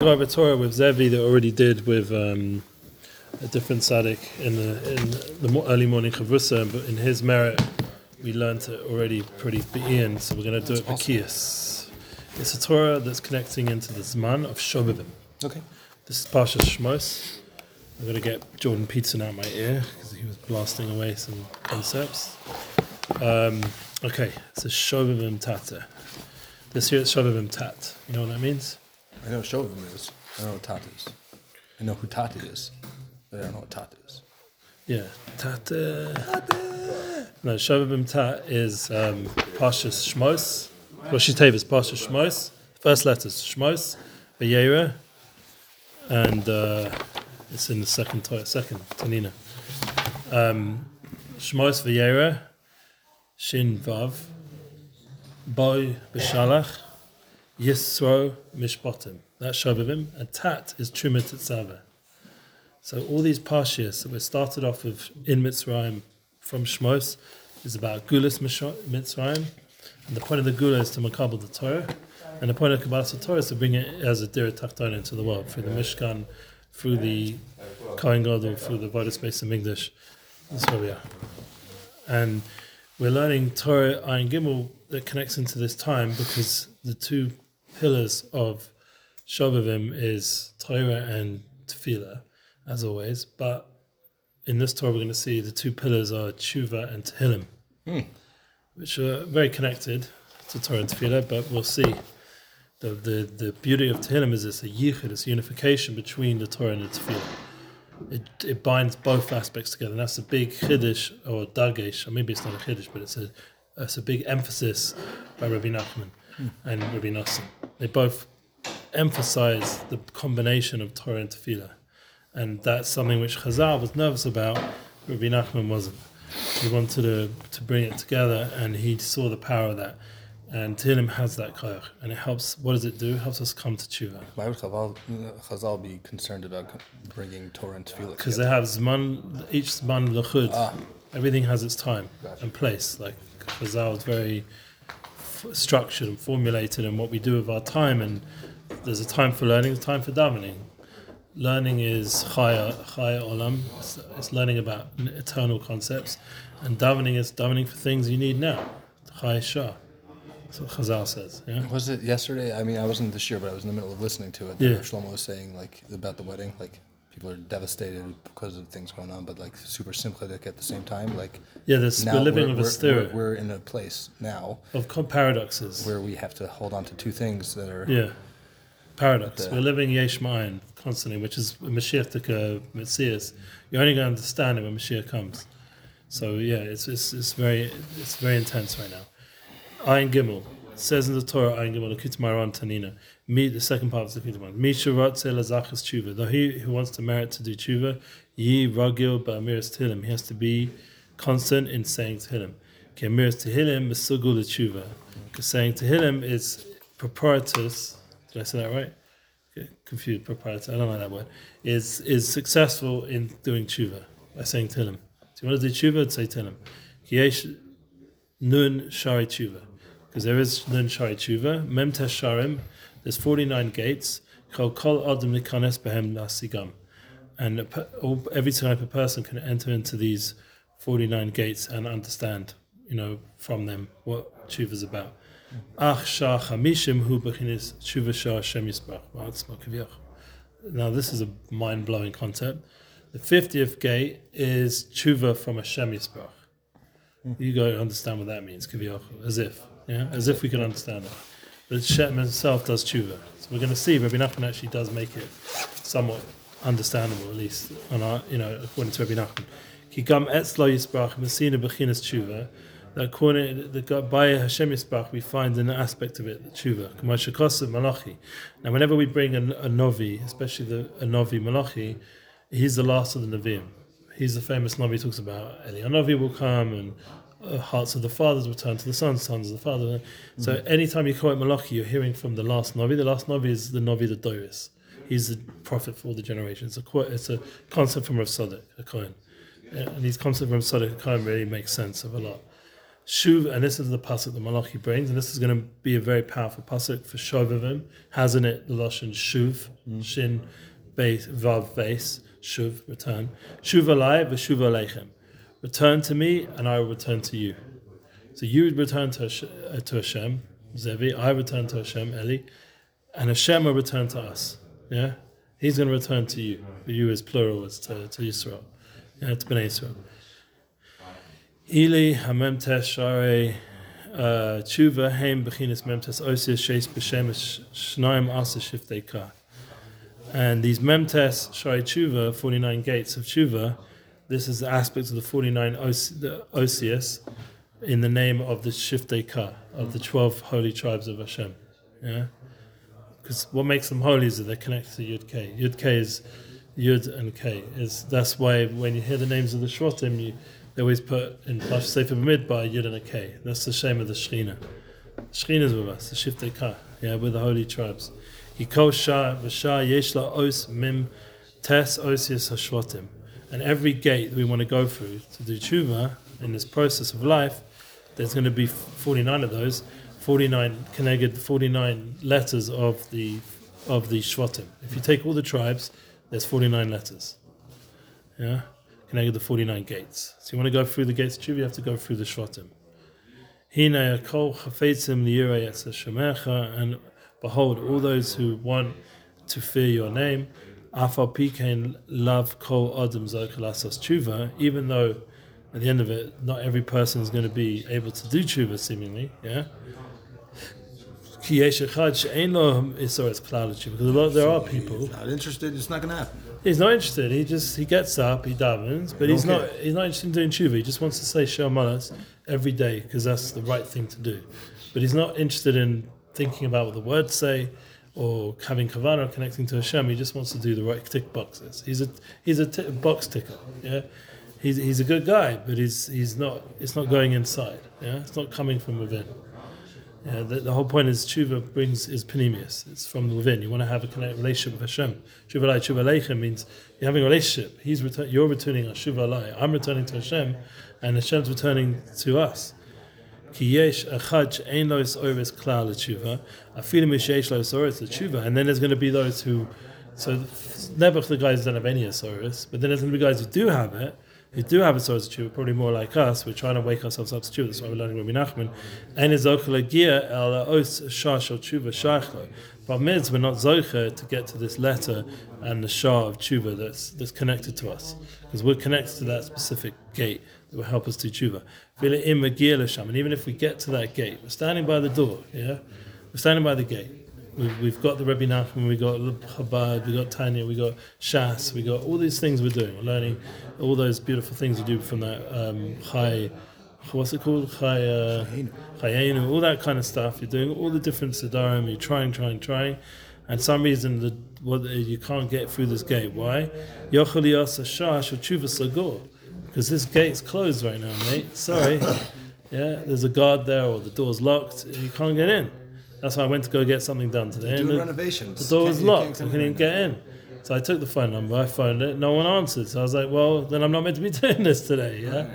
Torah with Zevi that already did with um, a different tzaddik in the in the early morning chavrusa, but in his merit we learned it already pretty bein, so we're going to do it Bekias. It's a Torah that's connecting into the Zman of Shovavim. Okay. This is Pasha Shmos. I'm going to get Jordan Peterson out of my ear because he was blasting away some concepts. Um, okay, so Shovavim Tata. This year it's Shovavim Tat. You know what that means? I know what Shovim is. I know what Tat is. I know who Tati is. But I don't know what Tat is. Yeah, Tata. No, Shovavim Tat is um, Pashas Shmos. Rosh Tevis, Pashas Shmos. First letters Shmos, Vayera, and uh, it's in the second to- second Tanina. Um, Shmos Vayera, Shin Vav, Boy B'Shalach, Yisro Mishpatim. That's Shovavim, and Tat is Truma Tetzaveh. So all these parshias that were started off with in Mitzrayim from Shmos is about Gulas Mitzrayim, and the point of the Gula is to makabel the Torah, and the point of Kabbalah Torah is to bring it as a Dira Tachton into the world through the Mishkan, through the Kohen Gadol, through the Vodah Space of English. That's where we are, and we're learning Torah Ayin Gimel that connects into this time because the two pillars of Shovavim is Torah and Tefillah as always. But in this Torah, we're going to see the two pillars are Tshuva and Tehillim, hmm. which are very connected to Torah and Tefillah. But we'll see. The, the, the beauty of Tehillim is it's a yichud, it's a unification between the Torah and the Tefillah. It, it binds both aspects together. And that's a big chiddush or dagesh, or maybe it's not a chiddush, but it's a, it's a big emphasis by Rabbi Nachman and Rabbi Nassim. They both emphasize the combination of Torah and Tefillah and that's something which Chazal was nervous about. Rabbi Nachman wasn't. He wanted to, to bring it together, and he saw the power of that. And Tehillim has that koyach, and it helps. What does it do? It helps us come to tshuva Why would Chazal, Chazal be concerned about bringing Torah and Tefillah because they have zman. Each zman lechud. Ah. Everything has its time Gotcha. and place. Like Chazal is very structured and formulated in what we do with our time, and there's a time for learning, there's a time for davening. Learning is chaya, chaya olam. It's, it's learning about eternal concepts, and davening is davening for things you need now. Chaya shah. That's what Chazal says. Yeah. Was it yesterday? I mean, I wasn't this year, but I was in the middle of listening to it. Yeah. Shlomo was saying like about the wedding, like people are devastated because of things going on, but like super sympathetic at the same time. Like Yeah. There's, we're living with a we're, spirit we're, we're in a place now of paradoxes. where we have to hold on to two things that are Yeah. Paradox. The- We're living Yesh Ma'ayin constantly, which is a Mashiach Tika Metzias. You're only going to understand it when Mashiach comes. So yeah, it's, it's, it's very it's very intense right now. Ayin Gimel says in the Torah Ayin Gimel Likutei Moharan Tanina. Me the second part of the Likutei Moharan. Mi Sharatze Lazachas Tshuva. Though he who wants to merit to do Tshuva, Ye Ragil Ba'amiras Tehillim. He has to be constant in saying Tehillim. Kemiras Tehillim Mesugul Tshuva. Because saying Tehillim is proprietus. Did I say that right? Confused proprietor. I don't like that word. Is is successful in doing tshuva by saying Tehillim. Do you want to do tshuva? Say Tehillim. Yesh nun shari tshuva. Because there is nun shari tshuva. Mem tes sharim. There's 49 gates. Kol kol adam nikanes behem nasigam. And every type of person can enter into these 49 gates and understand, you know, from them what tshuva is about. Ach shah chamishim hu tshuva shah kaviyach. Now this is a mind-blowing concept. The 50th gate is tshuva from Hashem yisbarach. You got to understand what that means, kaviyach, as if, yeah, as if we can understand it. But Shem himself does tshuva. So we're going to see Rabbi Nachman actually does make it somewhat understandable, at least on our, you know, according to Rabbi Nachman. Ki gam etzlo yisbarach mesina bechinas tshuva. That according the by Hashem yisbarach, we find an aspect of it, the tshuva. Malachi. Now, whenever we bring a, a novi, especially the a novi malachi, he's the last of the Nevi'im. He's the famous who talks about Eli Novi will come and Uh, hearts of the fathers will turn to the sons, sons of the father. So mm. anytime you quote Malachi, you're hearing from the last Navi. The last Navi is the Navi the Doris. He's the prophet for all the generations. It's a, quote, it's a concept from Rav Tzadok, a Kohen. And these concepts from Tzadok, Kohen really make sense of a lot. Shuv, and this is the pasuk that Malachi brings, and this is going to be a very powerful pasuk for Shovavim. Has in it the lashon Shuv, mm. Shin, base, Vav, base, Shuv, return. Shuv alai v'shuv aleichem. Return to me, and I will return to you. So you would return to Hash- uh, to Hashem, Zevi. I return to Hashem, Eli, and Hashem will return to us. Yeah, He's going to return to you. You is plural, it's to, to Israel. Yeah, to Bnei Israel. Ili hamemtes share uh, tshuva heim bechinas memtes osius sheis b'shem shnaim asa shiftei ka. And these memtes Shari tshuva, 49 gates of tshuva, this is the aspect of the 49 os- the osius in the name of the shiftei ka, of the 12 holy tribes of Hashem. Yeah? Because what makes them holy is that they're connected to Yud K. Yud K is Yud and K. Is that's why when you hear the names of the Shvatim, you they always put in Pash Sefer B'Midbar Yud and a K. That's the shame of the Shechina. Shechina is with us, the Shiftei. Yeah, with the holy tribes. Yikol Shah V'Shah Yesh La Os Mim Tes Osius Hashvatim. And every gate we want to go through to do tshuva in this process of life, there's going to be 49 of those, 49 connected, 49 letters of the of the Shvatim. If you take all the tribes, there's 49 letters. Yeah, connected the 49 gates. So you want to go through the gates of tshuva, you have to go through the Shvatim. And behold, all those who want to fear your name, afal pikein love kol adam zokalasos tshuva, even though at the end of it, not every person is going to be able to do tshuva, seemingly, yeah? Ki yesh echad she'ein lo eh, isoretz klal tshuva, because lot, there are people Not interested. It's not going to happen. He's not interested. He just he gets up, he davens, but he's not he's not interested in doing tshuva. He just wants to say shamanas every day because that's the right thing to do. But he's not interested in thinking about what the words say or having kavanah connecting to Hashem. He just wants to do the right tick boxes. He's a he's a t- box ticker. Yeah, he's he's a good guy, but he's he's not. It's not going inside. Yeah, it's not coming from within. Yeah, the, the whole point is tshuva brings is panemius. It's from within. You want to have a connect relationship with Hashem. Tshuva alai, tshuva means you're having a relationship. He's you're returning a tshuva alai. I'm returning to Hashem, and Hashem's returning to us. And then there's going to be those who, so Nebuch the guys don't have any isoris, but then there's going to be guys who do have it, who do have isoris tshuva, probably more like us. We're trying to wake ourselves up to tshuva. That's why we're learning Rabbi Nachman. And is zochel el os shash or tshuva shaychlo. But mids we're not zocher to get to this letter and the shah of tshuva that's that's connected to us because we're connected to that specific gate that will help us do tshuva. Feel it in Megillah and even if we get to that gate, we're standing by the door. Yeah, we're standing by the gate. We've, we've got the Rebbe Nachman, we've got the Chabad, we got Tanya, we got Shas, we got all these things we're doing. We're learning all those beautiful things we do from that um, Chai, what's it called? Chai, uh, Chayenu, all that kind of stuff. You're doing all the different Siddharim, you're trying, trying, trying. And some reason the, what, you can't get through this gate. Why? Yochel Yasa Shash or Tshuva Sagor. Because this gate's closed right now, mate. Sorry. Yeah, there's a guard there or the door's locked. You can't get in. That's why I went to go get something done today. Doing the- renovations. the door was Can't- you can't locked. I couldn't in. get in. So I took the phone number, I phoned it, no one answered. So I was like, well, then I'm not meant to be doing this today, yeah?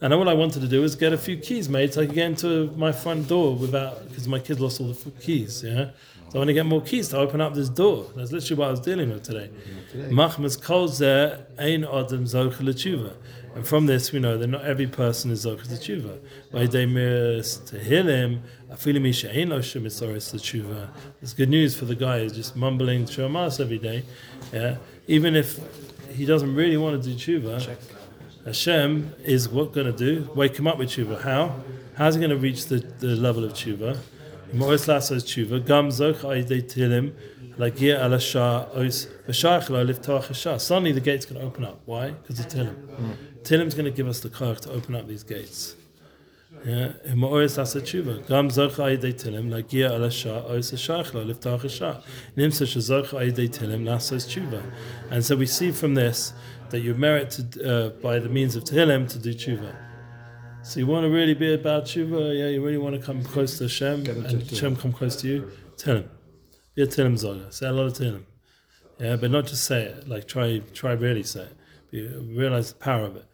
And all I wanted to do was get a few keys made so I could get into my front door without, because my kids lost all the keys, yeah? So I want to get more keys to open up this door. That's literally what I was dealing with today. Machmas kol zeh ein adam l'tshuva. And from this, we know that not every person is zocher l'tshuva. Vayidei miras tehillim, afilim ish ein lo shem isoris l'tshuva. It's good news for the guy who's just mumbling shomas every day. Yeah, even if he doesn't really want to do tshuva, Hashem is what going to do? Wake him up with tshuva. How? How's he going to reach the, the level of tshuva? Moris lasos tshuva. Gam zoch aydei tilim. Lagia ala shah ois v'shach lo liftach hashah. Suddenly the gate's going to open up. Why? Because of tilim. Tilim's going to give us the koach to open up these gates. Yeah, Moris lasos tshuva. Gam zoch aydei tilim. Lagia ala shah ois v'shach lo liftach hashah. Nimsa shezoch aydei tilim lasos tshuva. And so we see from this that you merit to, uh, by the means of tilim to do tshuva. So you want to really be about tshuva, yeah, you really want to come close to Hashem, and Hashem come close to you, Tell him, Be a Tehillim Zoga. Say a lot of Tehillim. Yeah, but not just say it, like try try really say it. Be, realize the power of it.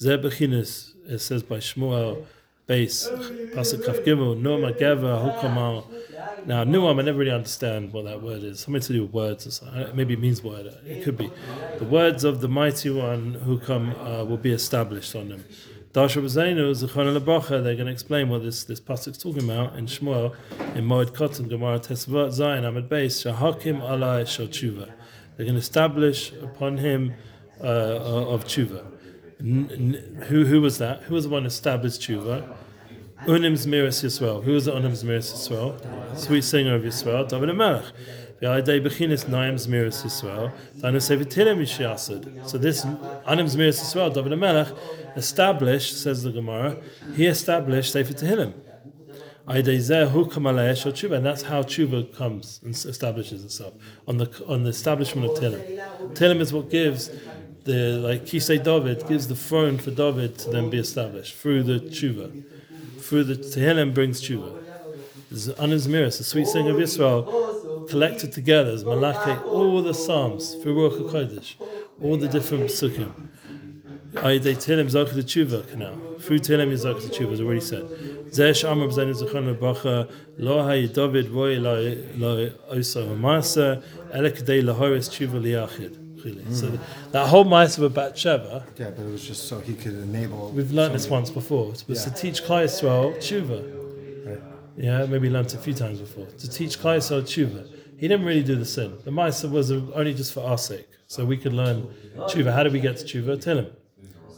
Zeh Bechinis, it says by Shmuel, base, pasuk kaf gimel, nuam ageva hukamal. Now, nuam, I never really understand what that word is. Something to do with words or something. Maybe it means word. It could be. The words of the mighty one who come uh, will be established on them. Darsha B'Zainu, Zechon Lebracha, they're going to explain what this, this pasuk is talking about in Shmuel, in Moed Kotten, Gemara Tesvat Zayin, Amid Beis, Shahakim Alai Shal Tshuva. They're going to establish upon him uh, of tshuva. N- n- who, who was that? Who was the one who established tshuva? Unim Zmiris Yisrael. Who was the Unim Zmiris Yisrael? Sweet singer of Yisrael, David Melech. So this Unim Zmiris Yisrael, David Melech, established, says the Gemara, he established Sefer Tehillim. And that's how tshuva comes and establishes itself on the on the establishment of Tehillim. Tehillim is what gives the like Kisei David gives the throne for David to then be established through the tshuva. Through the Tehillim brings tshuva. There's Anizmiris, the sweet singer of Israel, collected together as Malake, all the psalms Ruach HaKodesh, all the different psukim. Ayday Tehillim Zach the Tshuva canal. Through Tehillim is the Tshuva, as already said. Zesh Amr B'Zayin Zechon Lebracha Lo Hay David Roy Lo Osa Masa Elekadei Lahoris Tshuva Liachid. Really. So mm. that whole mice of a Bat Sheva, Yeah, but it was just so he could enable. we've learned this once before, it was Yeah. to teach Klai Yisrael Tshuva. Right. Yeah, maybe learned it a few times before. To teach Klai Yisrael Tshuva. He didn't really do the sin. The mice was only just for our sake. So we could learn Tshuva. How do we get to Tshuva? Tillim.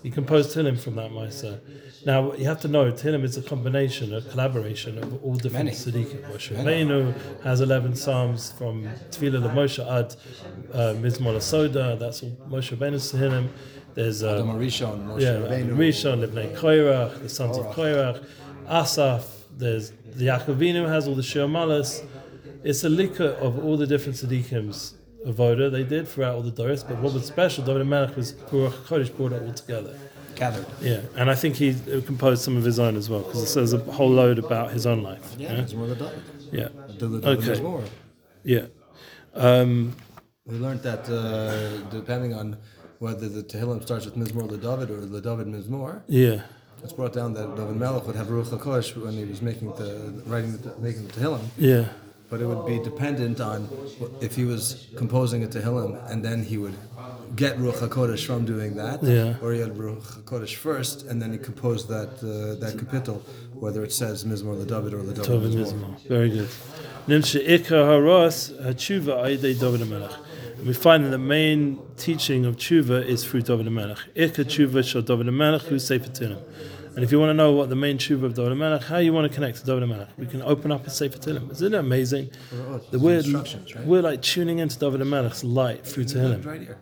He composed Tillim from that Maisa. Now you have to know Tillim is a combination, a collaboration of all different Many. Siddiqim. Moshe has eleven psalms from Tefillah the Moshe ad uh, Mizmor Soda. That's all Moshe Rabbeinu's Tehillim. There's Adam Rishon, Moshe yeah, Rabbeinu. Rishon, Livnei Koirach, the sons of Koirach, Asaf. There's the Yaakovinu has all the Shir Malas. It's a liquor of all the different tzaddikims avoda they did throughout all the doors. But what was special, David Melech was Baruch Kodesh brought it all together. Gathered. Yeah, and I think he uh, composed some of his own as well because it says a whole load about his own life. Yeah, Yeah, there's more than David. yeah, The- the- Okay. More. yeah. Um, We learned that uh, depending on whether the Tehillim starts with Mizmor LeDavid or LeDavid Mizmor, yeah, it's brought down that David Melech would have Ruach HaKodesh when he was making the writing the, making the Tehillim, yeah, but it would be dependent on if he was composing a Tehillim and then he would get Ruach HaKodesh from doing that, Yeah. or he had Ruach HaKodesh first and then he composed that uh, that capital, whether it says Mizmor LeDavid or LeDavid Tov Mizmor. Very good. Nimshe Ikar Haras Hatshuva Aidei David Melech. And we find that the main teaching of tshuva is through David Melech. Ikar tshuva shall David Melech who Sefer Tehillim. And if you want to know what the main tshuva of David Melech, how you want to connect to David Melech, we can open up a Sefer Tehillim. Isn't it amazing? The we're, right? we're like tuning into David Melech's light through Tehillim Right here.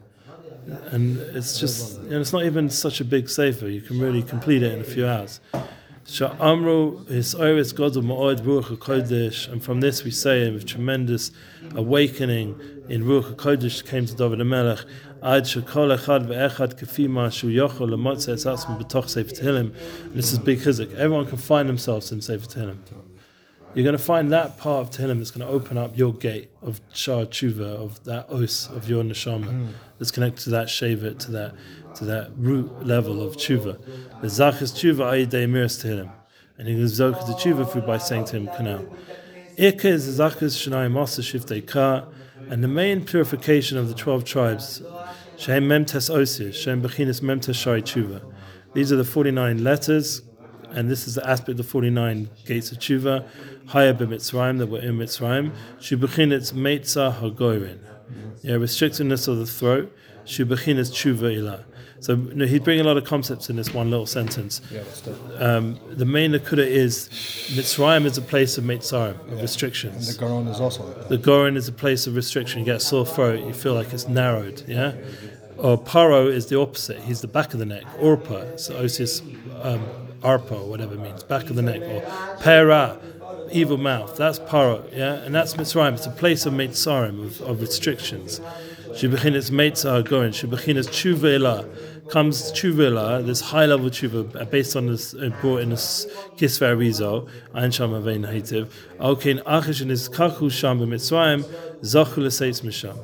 and it's just and it's not even such a big sefer. You can really complete it in a few hours. Sha'amru his oris godel ma'od ruach hakodesh, and from this we say with tremendous awakening in ruach hakodesh came to David Melech. Ad shekol echad ve'echad kafi ma'ashu yochol lemotze es atzma b'toch sefer Tehillim. This is big chizik. Everyone can find themselves in sefer Tehillim. You're going to find that part of Tehillim that's going to open up your gate of Shah Tshuva, of that os of your neshama, hmm. that's connected to that shevet, to that to that root level of Tshuva. The Zachas Tshuva Ayidei Miras Tehillim. And he goes Zoka to Tshuva through by saying to him, Kanal. Ika is the Zachas Shanai Masa Shiftei Ka, and the main purification of the 12 tribes, Shem Memtes osir, Shem Bechinis Memtes Shai Tshuva. These are the 49 letters and this is the aspect of the 49 gates of tshuva, higher b'mitzrayim that were in Mitzrayim, shubachinitz meitza hagorin, yeah, restrictiveness of the throat, shubachinitz tshuva ilah. So you know, he'd bring a lot of concepts in this one little sentence. Yeah, let's do it. Um, the main nakuda is Mitzrayim is a place of meitzarim, of And restrictions. the Goron is also like. The Goron is a place of restriction. You get a sore throat, you feel like it's narrowed, yeah? Or Paro is the opposite. He's the back of the neck. Orpa, so Osius um, Arpa, or whatever it means, back of the neck. Or Pera, evil mouth. That's Paro, yeah? And that's Mitzrayim. It's a place of Mitzrayim, of, of restrictions. Shibachinitz Meitzah Gorin, Shibachinitz Chuvela. Comes Chuvela, this high level Chuva, uh, based on this, uh, brought in this Kisver Rizo, Ein Sham Avein Haitiv. Alkein Achish in his Kachu Sham b'Mitzrayim, Zachu L'Seitz Misham.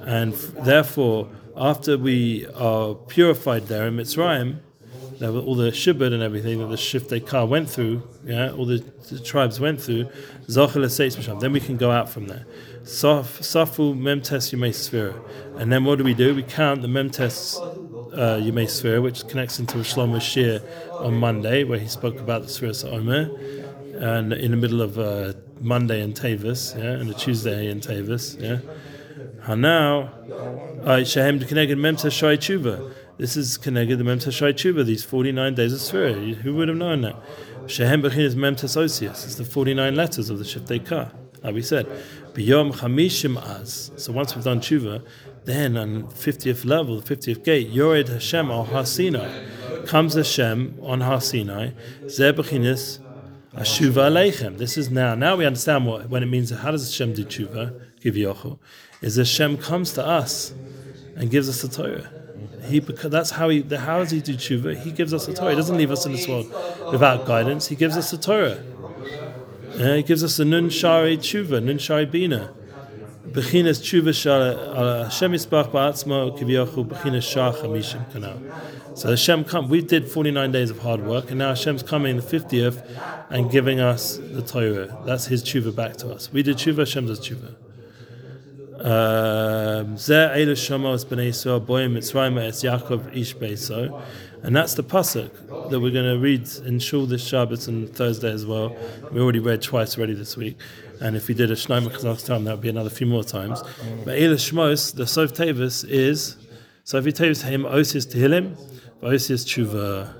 And therefore, after we are purified there in Mitzrayim, all the shibud and everything that the shiftei ka went through, yeah, all the, the tribes went through, then we can go out from there. Safu memtes yumei sphere, and then what do we do? We count the memtes uh, sphere, which connects into Shlomo Shir on Monday, where he spoke about the sphere Omer, and in the middle of uh, Monday in Tavis, yeah, and a Tuesday in Tavis, yeah. Hanau, Shehem Keneged Memtes Shai Tshuva. This is Keneged the Memtes Shai Tshuva, these 49 days of Sphira. Who would have known that? Shehem Bechin is Memtes Osius. It's the 49 letters of the Shiftei Ka. Like we said, B'yom Chamishim Az. So once we've done Tshuva, then on 50th level, the 50th gate, Yored Hashem al Har Sinai. Comes Hashem on Har Sinai. Zeh Bechinis Ashuva Aleichem. This is now. Now we understand what when it means. How does Hashem do tshuva? Give yochel. Is Hashem comes to us and gives us the Torah. He because that's how he. How does he do tshuva? He gives us the Torah. He doesn't leave us in this world without guidance. He gives us the Torah. Yeah, he gives us the nun shari tshuva, nun shari bina. Bechinas tshuva shal Hashem yisbach ba'atzmo kivyochu bechinas shar chamishim kanal. So Hashem come. We did 49 days of hard work, and now Hashem's coming the 50th and giving us the Torah. That's His tshuva back to us. We did tshuva. Hashem does tshuva. Uh, Um, and that's the pasuk that we're going to read in Shul this Shabbat and Thursday as well. We already read twice already this week. And if we did a Shnaim time, that would be another few more times. But Shmos, the Sof Tavis is, Sof Tavis Him Osis Tehillim, Osis Tshuva.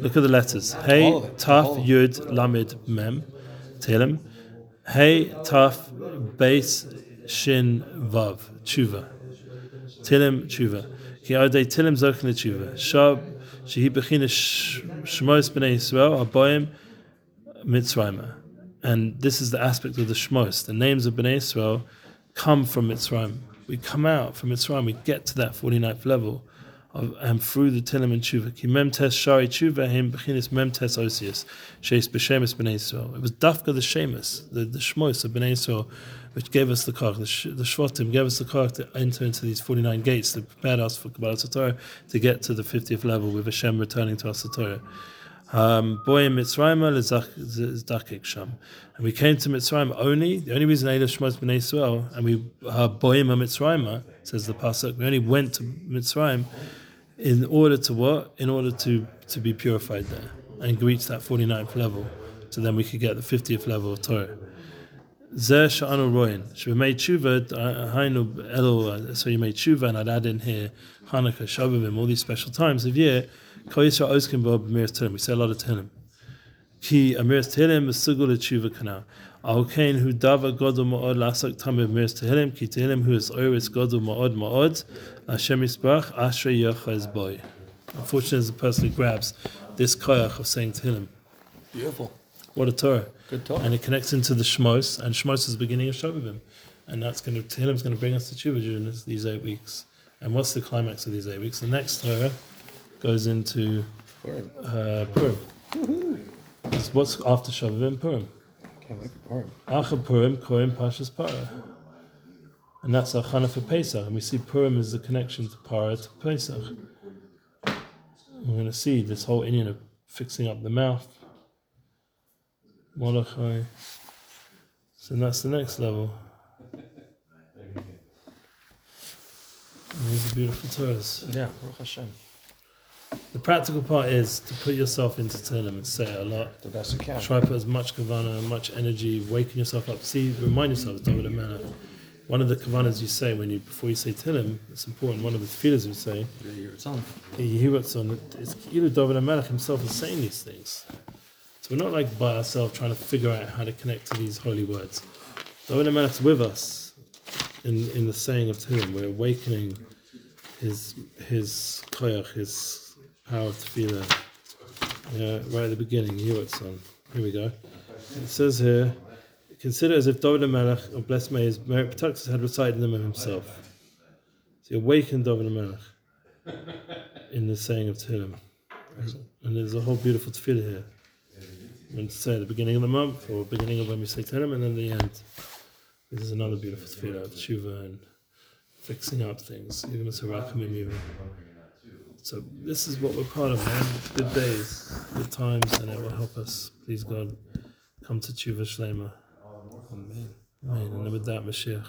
Look at the letters. Hey, Taf, Yud, Lamid, Mem, Tehillim. Hey, Taf, Base, Shin, Vav, Tshuva. Tehillim, Tshuva. Ki Odei Tehillim Zokin Tshuva. Shab, Shehi Bechina Shmos B'nai Yisrael, Aboyim, Mitzrayimah. And this is the aspect of the Shmos. The names of Bnei Israel come from Mitzrayim. We come out from Mitzrayim, we get to that 49th level of, and through the Tilim and Tshuva. Ki memtes shari tshuva him bechinis memtes osius sheis b'shemus b'nei. It was Dafka the Shemus, the, the Shmos of b'nei which gave us the Kach, the, the Shvatim gave us the Kach to enter into these 49 gates that prepared us for Kabbalah Torah to get to the 50th level with Hashem returning to us the Torah. Um. And we came to Mitzrayim only, the only reason Eilah Shmos B'nai Israel, and we, Boyim Mitzrayim, says the Pasuk, we only went to Mitzrayim in order to what? In order to, to be purified there and reach that 49th level. So then we could get the 50th level of Torah. Zeh sha'anu roin. Made tshuva, uh, hainu elo, uh, so you made tshuva, and I'd add in here Hanukkah, Shabbat, all these special times of year, we say a lot of Tehillim. Ki Amiras Tehillim is Sugul Tshuva Kana. Al Kain hu dava godol ma'od lasak tamid Amiras Tehillim, ki Tehillim hu is oiris godol ma'od ma'od, Hashem Yisbach, Ashrei Yocha is boy. Unfortunately, the person who grabs this koyach of saying Tehillim. Beautiful. What a Torah. Good Torah. And it connects into the Shmos, and Shmos is the beginning of Shovavim. And that's going to, Tehillim is going to bring us to Tshuva during this, these eight weeks. And what's the climax of these eight weeks? The next Torah goes into uh, Purim. What's after Shavuot Purim? Can't wait After Purim, Purim, Pashas Para. And that's our Chana for Pesach. And we see Purim as the connection to Para to Pesach. We're going to see this whole Indian of fixing up the mouth. Mordechai. So that's the next level. These are beautiful tours. Yeah, Baruch Hashem. The practical part is to put yourself into Tehillim and say it a lot. The best you can. Try put as much kavana, much energy, waking yourself up. See, remind yourself, David a manner. One of the kavanas you say when you before you say Tehillim, it's important. One of the feelers you say, Yeah, you hear what's on. It's David Melech himself is saying these things. So we're not like by ourselves trying to figure out how to connect to these holy words. David Melech's with us in, in the saying of Tehillim. We're awakening his his koyach, his power to feel it. Yeah, right at the beginning, you what's on. Here we go. It says here, consider as if David Melech, or blessed may his merit protectors, had recited them of himself. So you awaken David Melech in the saying of Tehillim. And there's a whole beautiful tefillah here. To say the beginning of the month, or beginning of when we say Tehillim, and then the end. This is another beautiful tefillah of tshuva and fixing up things. So this is what we're part of, man. Good days, good times, and it will help us. Please God, come to Tshuva Shlema. Amen. Amen. And with that, Mashiach.